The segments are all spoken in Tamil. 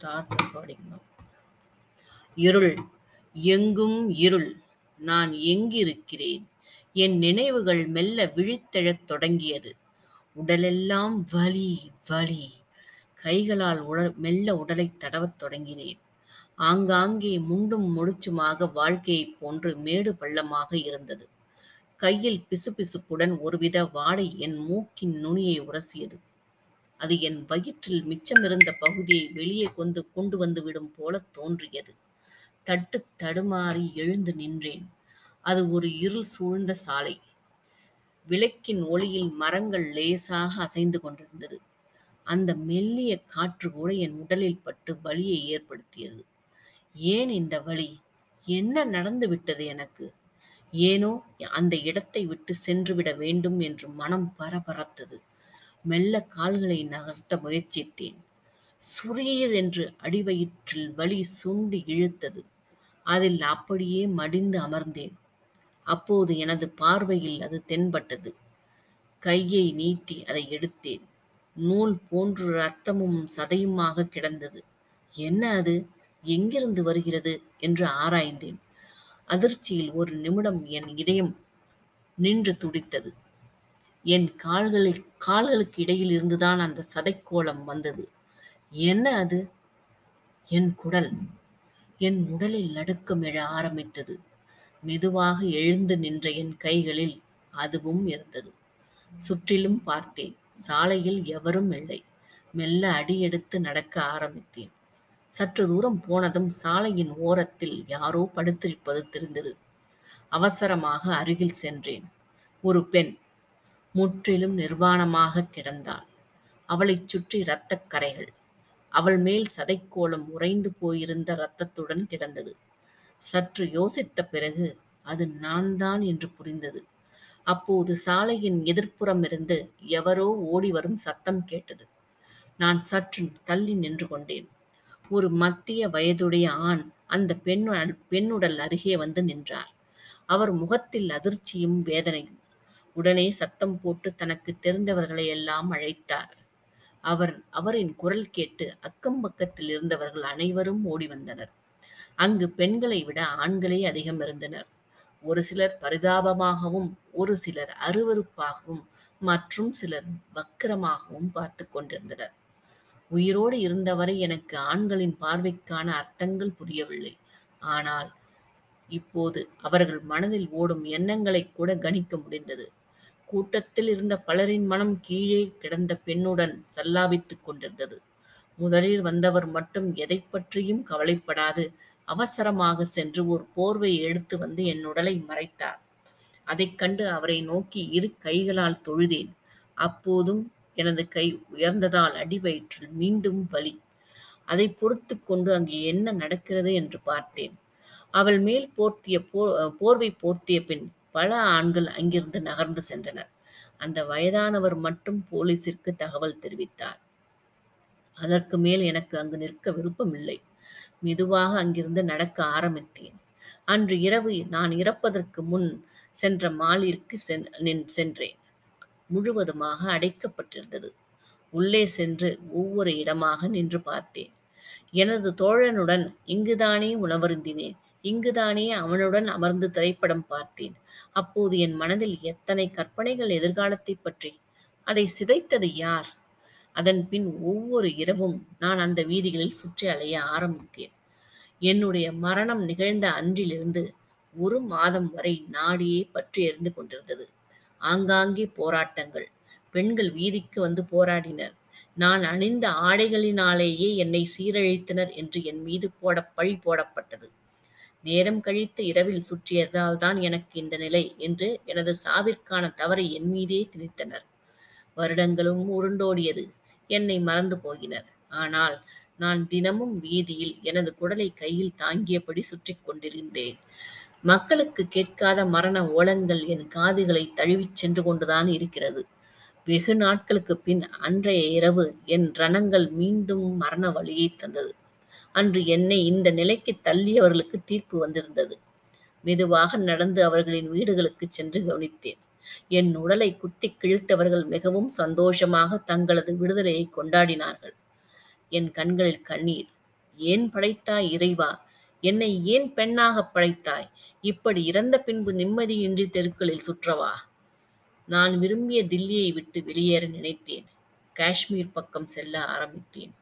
ஸ்டார்ட் ரெக்கார்டிங் இருள் எங்கும் இருள் நான் எங்கிருக்கிறேன்? என் நினைவுகள் மெல்ல விழித்தெழத் தொடங்கியது. உடலெல்லாம் வலி வலி. கைகளால் உடல் மெல்ல உடலை தடவத் தொடங்கினேன். ஆங்காங்கே முண்டும் முடிச்சுமாக வாழ்க்கையைப் போன்று மேடு பள்ளமாக இருந்தது. கையில் பிசுபிசுப்புடன் ஒருவித வாடை என் மூக்கின் நுனியை உரசியது. அது என் வயிற்றில் மிச்சமிருந்த பகுதியை வெளியே கொண்டு கொண்டு வந்து விடும் போலத் தோன்றியது. தட்டு தடுமாறி எழுந்து நின்றேன். அது ஒரு இருள் சூழ்ந்த சாலை. விளக்கின் ஒளியில் மரங்கள் லேசாக அசைந்து கொண்டிருந்தது. அந்த மெல்லிய காற்று கூட என் உடலில் பட்டு வலியை ஏற்படுத்தியது. ஏன் இந்த வழி என்ன நடந்து விட்டது எனக்கு? ஏனோ அந்த இடத்தை விட்டு சென்றுவிட வேண்டும் என்று மனம் பரபரத்தது. மெல்ல கால்களை நகர்த்த முயற்சித்தேன். சுரீர் என்று அடிவயிற்றில் வலி சுண்டி இழுத்தது. அதில் அப்படியே மடிந்து அமர்ந்தேன். அப்போது எனது பார்வையில் அது தென்பட்டது. கையை நீட்டி அதை எடுத்தேன். நூல் போன்று ரத்தமும் சதையுமாக கிடந்தது. என்ன அது? எங்கிருந்து வருகிறது? என்று ஆராய்ந்தேன். அதிர்ச்சியில் ஒரு நிமிடம் என் இதயம் நின்று துடித்தது. என் கால்களில் கால்களுக்கு இடையில் இருந்துதான் அந்த சதைக்கோளம் வந்தது. என்ன அது? என் குடல். என் உடலில் நடுக்கம் எழ ஆரம்பித்தது. மெதுவாக எழுந்து நின்ற என் கைகளில் அதுவும் இருந்தது. சுற்றிலும் பார்த்தேன். சாலையில் எவரும் இல்லை. மெல்ல அடியெடுத்து நடக்க ஆரம்பித்தேன். சற்று தூரம் போனதும் சாலையின் ஓரத்தில் யாரோ படுத்திருப்பது தெரிந்தது. அவசரமாக அருகில் சென்றேன். ஒரு பெண். முற்றிலும் நிர்வாணமாக கிடந்தாள். அவளைச் சுற்றி இரத்தக் கரைகள். அவள் மேல் சதைக்கோளம் உறைந்து போயிருந்த இரத்தத்துடன் கிடந்தது. சற்று யோசித்த பிறகு அது நான் தான் என்று புரிந்தது. அப்போது சாலையின் எதிர்ப்புறமிருந்து எவரோ ஓடி வரும் சத்தம் கேட்டது. நான் சற்று தள்ளி நின்று கொண்டேன். ஒரு மத்திய வயதுடைய ஆண் அந்த பெண் பெண்ணுடல் அருகே வந்து நின்றார். அவர் முகத்தில் அதிர்ச்சியும் வேதனையும். உடனே சத்தம் போட்டு தனக்கு தெரிந்தவர்களை எல்லாம் அழைத்தார். அவர் அவரின் குரல் கேட்டு அக்கம் பக்கத்தில் இருந்தவர்கள் அனைவரும் ஓடி வந்தனர். அங்கு பெண்களை விட ஆண்களே அதிகம் இருந்தனர். ஒரு சிலர் பரிதாபமாகவும் ஒரு சிலர் அருவருப்பாகவும் மற்றும் சிலர் வக்கிரமாகவும் பார்த்து கொண்டிருந்தனர். உயிரோடு இருந்தவரை எனக்கு ஆண்களின் பார்வைக்கான அர்த்தங்கள் புரியவில்லை. ஆனால் இப்போது அவர்கள் மனதில் ஓடும் எண்ணங்களை கூட கணிக்க முடிந்தது. கூட்டத்தில் இருந்த பலரின் மனம் கீழே கிடந்த பெண்ணுடன் சல்லாபித்துக் கொண்டிருந்தது. முதலில் வந்தவர் மட்டும் எதை பற்றியும் கவலைப்படாது. அவசரமாக சென்று ஒரு போர்வையை எடுத்து வந்து என் உடலை மறைத்தார். அதைக் கண்டு அவரை நோக்கி இரு கைகளால் தொழுதேன். அப்போதும் எனது கை உயர்ந்ததால் அடிவயிற்றில் மீண்டும் வலி. அதை பொறுத்து கொண்டு அங்கே என்ன நடக்கிறது என்று பார்த்தேன். அவள் மேல் போர்த்திய போ போர்வை போர்த்திய பின் பல ஆண்கள் அங்கிருந்து நகர்ந்து சென்றனர். அந்த வயதானவர் மட்டும் போலீசிற்கு தகவல் தெரிவித்தார். அதற்கு மேல் எனக்கு அங்கு நிற்க விருப்பமில்லை. மெதுவாக அங்கிருந்து நடக்க ஆரம்பித்தேன். அன்று இரவு நான் இறப்பதற்கு முன் சென்ற மாலிற்கு சென்றேன். முழுவதுமாக அடைக்கப்பட்டிருந்தது. உள்ளே சென்று ஒவ்வொரு இடமாக நின்று பார்த்தேன். எனது தோழனுடன் இங்குதானே உணவருந்தினேன். இங்குதானே அவனுடன் அமர்ந்து திரைப்படம் பார்த்தேன். அப்போது என் மனதில் எத்தனை கற்பனைகள் எதிர்காலத்தை பற்றி. அதை சிதைத்தது யார்? அதன் பின் ஒவ்வொரு இரவும் நான் அந்த வீதிகளில் சுற்றி அலைய ஆரம்பித்தேன். என்னுடைய மரணம் நிகழ்ந்த அன்றிலிருந்து ஒரு மாதம் வரை நாடியே பற்றி எறிந்து கொண்டிருந்தது. ஆங்காங்கே போராட்டங்கள். பெண்கள் வீதிக்கு வந்து போராடினர். நான் அணிந்த ஆடைகளினாலேயே என்னை சீரழித்தனர் என்று என் மீது போட பழி போடப்பட்டது. நேரம் கழித்து இரவில் சுற்றியதால் தான் எனக்கு இந்த நிலை என்று எனது சாவிற்கான தவறை என் மீதே திணித்தனர். வருடங்களும் உருண்டோடியது. என்னை மறந்து போகினர். ஆனால் நான் தினமும் வீதியில் எனது குடலை கையில் தாங்கியபடி சுற்றி கொண்டிருந்தேன். மக்களுக்கு கேட்காத மரண ஓலங்கள் என் காதுகளை தழுவிச் சென்று கொண்டுதான் இருக்கிறது. வெகு நாட்களுக்கு பின் அன்றைய இரவு என் ரணங்கள் மீண்டும் மரண வழியை தந்தது. அன்று என்னை இந்த நிலைக்கு தள்ளியவர்களுக்கு தீர்ப்பு வந்திருந்தது. மெதுவாக நடந்து அவர்களின் வீடுகளுக்கு சென்று கவனித்தேன். என் உடலை குத்தி கிழித்தவர்கள் மிகவும் சந்தோஷமாக தங்களது விடுதலையை கொண்டாடினார்கள். என் கண்களில் கண்ணீர். ஏன் படைத்தாய் இறைவா? என்னை ஏன் பெண்ணாகப் படைத்தாய்? இப்படி இறந்த பின்பு நிம்மதியின்றி தெருக்களில் சுற்றவா? நான் விரும்பிய தில்லியை விட்டு வெளியேற நினைத்தேன். காஷ்மீர் பக்கம் செல்ல ஆரம்பித்தேன்.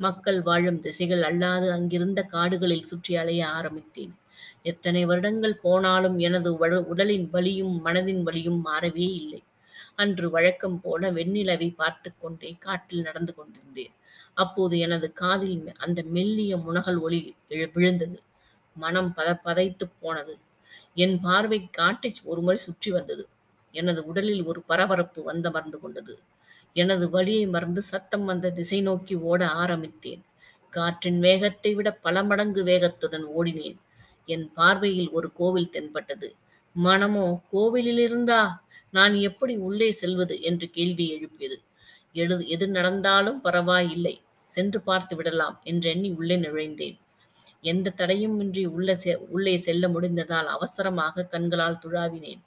மக்கள் வாழும் திசைகள் அல்லாது அங்கிருந்த காடுகளில் சுற்றி அலைய ஆரம்பித்தேன். எத்தனை வருடங்கள் போனாலும் எனது உடலின் வலியும் மனதின் வலியும் மாறவே இல்லை. அன்று வழக்கம் போல வெண்ணிலவை பார்த்து கொண்டே காட்டில் நடந்து கொண்டிருந்தேன். அப்போது எனது காதில் மெ- அந்த மெல்லிய முனகல் ஒளி விழுந்தது. மனம் பத பதைத்துப் போனது. என் பார்வை காட்டை ஒருமுறை சுற்றி வந்தது. எனது உடலில் ஒரு பரபரப்பு வந்தமர்ந்து கொண்டது. எனது வழியை மறந்து சத்தம் வந்த திசை நோக்கி ஓட ஆரம்பித்தேன். காற்றின் வேகத்தை விட பல மடங்கு வேகத்துடன் ஓடினேன். என் பார்வையில் ஒரு கோவில் தென்பட்டது. மனமோ கோவிலிலிருந்தா? நான் எப்படி உள்ளே செல்வது? என்று கேள்வி எழுப்பியது. எது எது நடந்தாலும் பரவாயில்லை. சென்று பார்த்து விடலாம் என்றெண்ணி உள்ளே நுழைந்தேன். எந்த தடையும் இன்றி உள்ள செ உள்ளே செல்ல முடிந்ததால் அவசரமாக கண்களால் துழாவினேன்.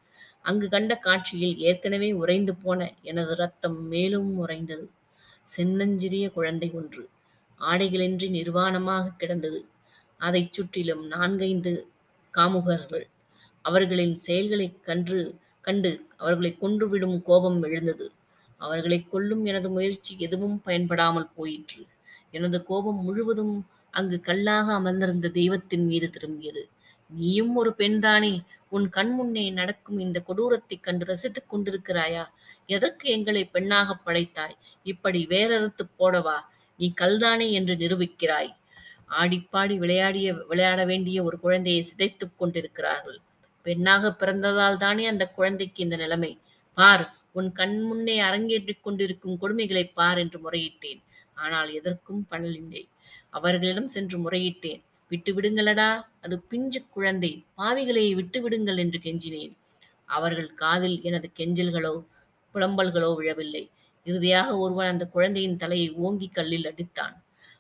அங்கு கண்ட காட்சியில் ஏற்கனவே உறைந்து போன எனது ரத்தம் மேலும் உறைந்தது. சின்னஞ்சிறிய குழந்தை ஒன்று ஆடைகளின்றி நிர்வாணமாக கிடந்தது. அதைச் சுற்றிலும் நான்கைந்து காமுகர்கள் அவர்களின் செயல்களைக் கன்று கண்டு அவர்களை கொன்றுவிடும் கோபம் எழுந்தது. அவர்களை கொல்லும் எனது முயற்சி எதுவும் பயன்படாமல் போயிற்று. எனது கோபம் முழுவதும் அங்கு கல்லாக அமர்ந்திருந்த தெய்வத்தின் மீது திரும்பியது. நீயும் ஒரு பெண்தானே உன் கண் முன்னே நடக்கும் இந்த கொடூரத்தைக் கண்டு ரசித்துக் கொண்டிருக்கிறாயா? எதற்கு எங்களை பெண்ணாகப் படைத்தாய்? இப்படி வேறறுத்து போடவா? நீ கல்தானே என்று நிரூபிக்கிறாய். ஆடிப்பாடி விளையாடிய விளையாட வேண்டிய ஒரு குழந்தையை சிதைத்துக் கொண்டிருக்கிறார்கள். பெண்ணாக பிறந்ததால் தானே அந்த குழந்தைக்கு இந்த நிலைமை. பார் உன் கண் முன்னே அரங்கேற்றிக் கொண்டிருக்கும் கொடுமைகளை பார் என்று முறையிட்டேன். ஆனால் எதற்கும் பணலில்லை. அவர்களிடம் சென்று முறையிட்டேன். விட்டு விடுங்களடா. அது பிஞ்சு குழந்தை. பாவிகளை விட்டு விடுங்கள் என்று கெஞ்சினேன். அவர்கள் காதில் எனது கெஞ்சல்களோ புலம்பல்களோ விழவில்லை. இறுதியாக ஒருவன் அந்த குழந்தையின் தலையை ஓங்கி கல்லில் அடித்தான்.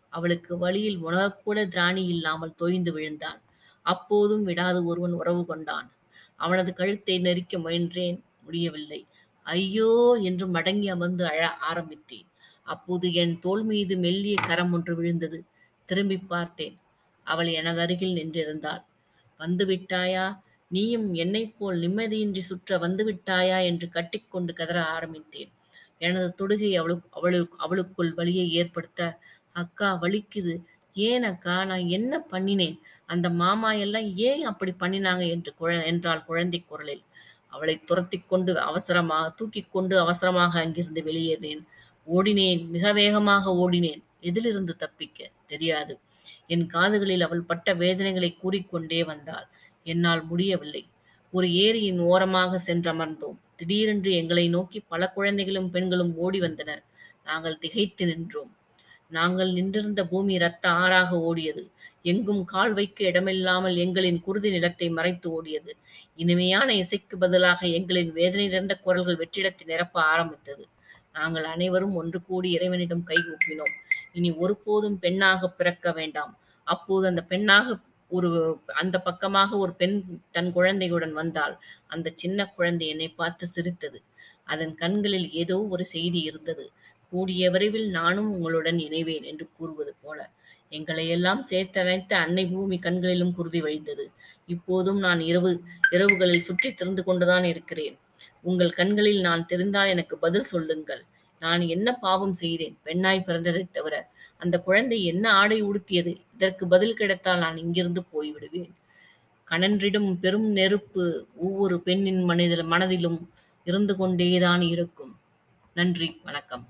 அவளுக்கு வழியில் உணவக்கூட திராணி இல்லாமல் தொய்ந்து விழுந்தாள் அப்போதும் விடாது ஒருவன் உறவு கொண்டான். அவனது கழுத்தை நெரிக்க முயன்றேன். முடியவில்லை. ஐயோ என்று மடங்கி அமர்ந்து அழ ஆரம்பித்தேன். அப்போது என் தோள் மீது மெல்லிய கரம் ஒன்று விழுந்தது. திரும்பி பார்த்தேன். அவள் எனது அருகில் நின்றிருந்தாள். வந்து விட்டாயா நீயும் என்னைப் போல் நிம்மதியின்றி சுற்ற வந்து விட்டாயா என்று கட்டிக்கொண்டு கதற ஆரம்பித்தேன். எனது தொடுகை அவளுக்கு அவளுக்கு அவளுக்குள் வழியை ஏற்படுத்த அக்கா வலிக்குது. ஏன் அக்கா? நான் என்ன பண்ணினேன்? அந்த மாமா எல்லாம் ஏன் அப்படி பண்ணினாங்க? என்று குழ என்றாள் குழந்தை குரலில். அவளை துரத்தி கொண்டு அவசரமாக தூக்கிக் கொண்டு அவசரமாக அங்கிருந்து வெளியேறினேன். ஓடினேன். மிக வேகமாக ஓடினேன். எதிலிருந்து தப்பிக்க? தெரியாது. என் காதுகளில் அவள் பட்ட வேதனைகளை கூறிக்கொண்டே வந்தாள். என்னால் முடியவில்லை. ஒரு ஏரியின் ஓரமாக சென்றமர்ந்தோம். திடீரென்று எங்களை நோக்கி பல குழந்தைகளும் பெண்களும் ஓடி வந்தனர். நாங்கள் திகைத்து நின்றோம். நாங்கள் நின்றிருந்த பூமி இரத்த ஆறாக ஓடியது. எங்கும் கால் வைக்க இடமில்லாமல் எங்களின் குருதி நிலத்தை மறைத்து ஓடியது. இனிமையான இசைக்கு பதிலாக எங்களின் வேதனை நிறைந்த குரல்கள் வெற்றிடத்தை நிரப்ப ஆரம்பித்தது. நாங்கள் அனைவரும் ஒன்று கூடி இறைவனிடம் கைகூப்பினோம் இனி ஒருபோதும் பெண்ணாக பிறக்க வேண்டாம். அப்போது அந்த பெண்ணாக ஒரு அந்த பக்கமாக ஒரு பெண் தன் குழந்தையுடன் வந்தால் அந்த சின்ன குழந்தை என்னை பார்த்து சிரித்தது. அதன் கண்களில் ஏதோ ஒரு செய்தி இருந்தது. கூடிய விரைவில் நானும் உங்களுடன் இணைவேன் என்று கூறுவது போல. எங்களையெல்லாம் சேர்த்தனைத்த அன்னை பூமி கண்களிலும் குருதி வழிந்தது. இப்போதும் நான் இரவு இரவுகளில் சுற்றி திறந்து கொண்டுதான் இருக்கிறேன். உங்கள் கண்களில் நான் தெரிந்தால் எனக்கு பதில் சொல்லுங்கள். நான் என்ன பாவம் செய்தேன்? பெண்ணாய் பிறந்ததைத் தவிர அந்த குழந்தை என்ன ஆடை உடுத்தியது? இதற்கு பதில் கிடைத்தால் நான் இங்கிருந்து போய்விடுவேன். கணன்றிடும் பெரும் நெருப்பு ஒவ்வொரு பெண்ணின் மனித மனதிலும் இருந்து கொண்டேதான் இருக்கும். நன்றி வணக்கம்.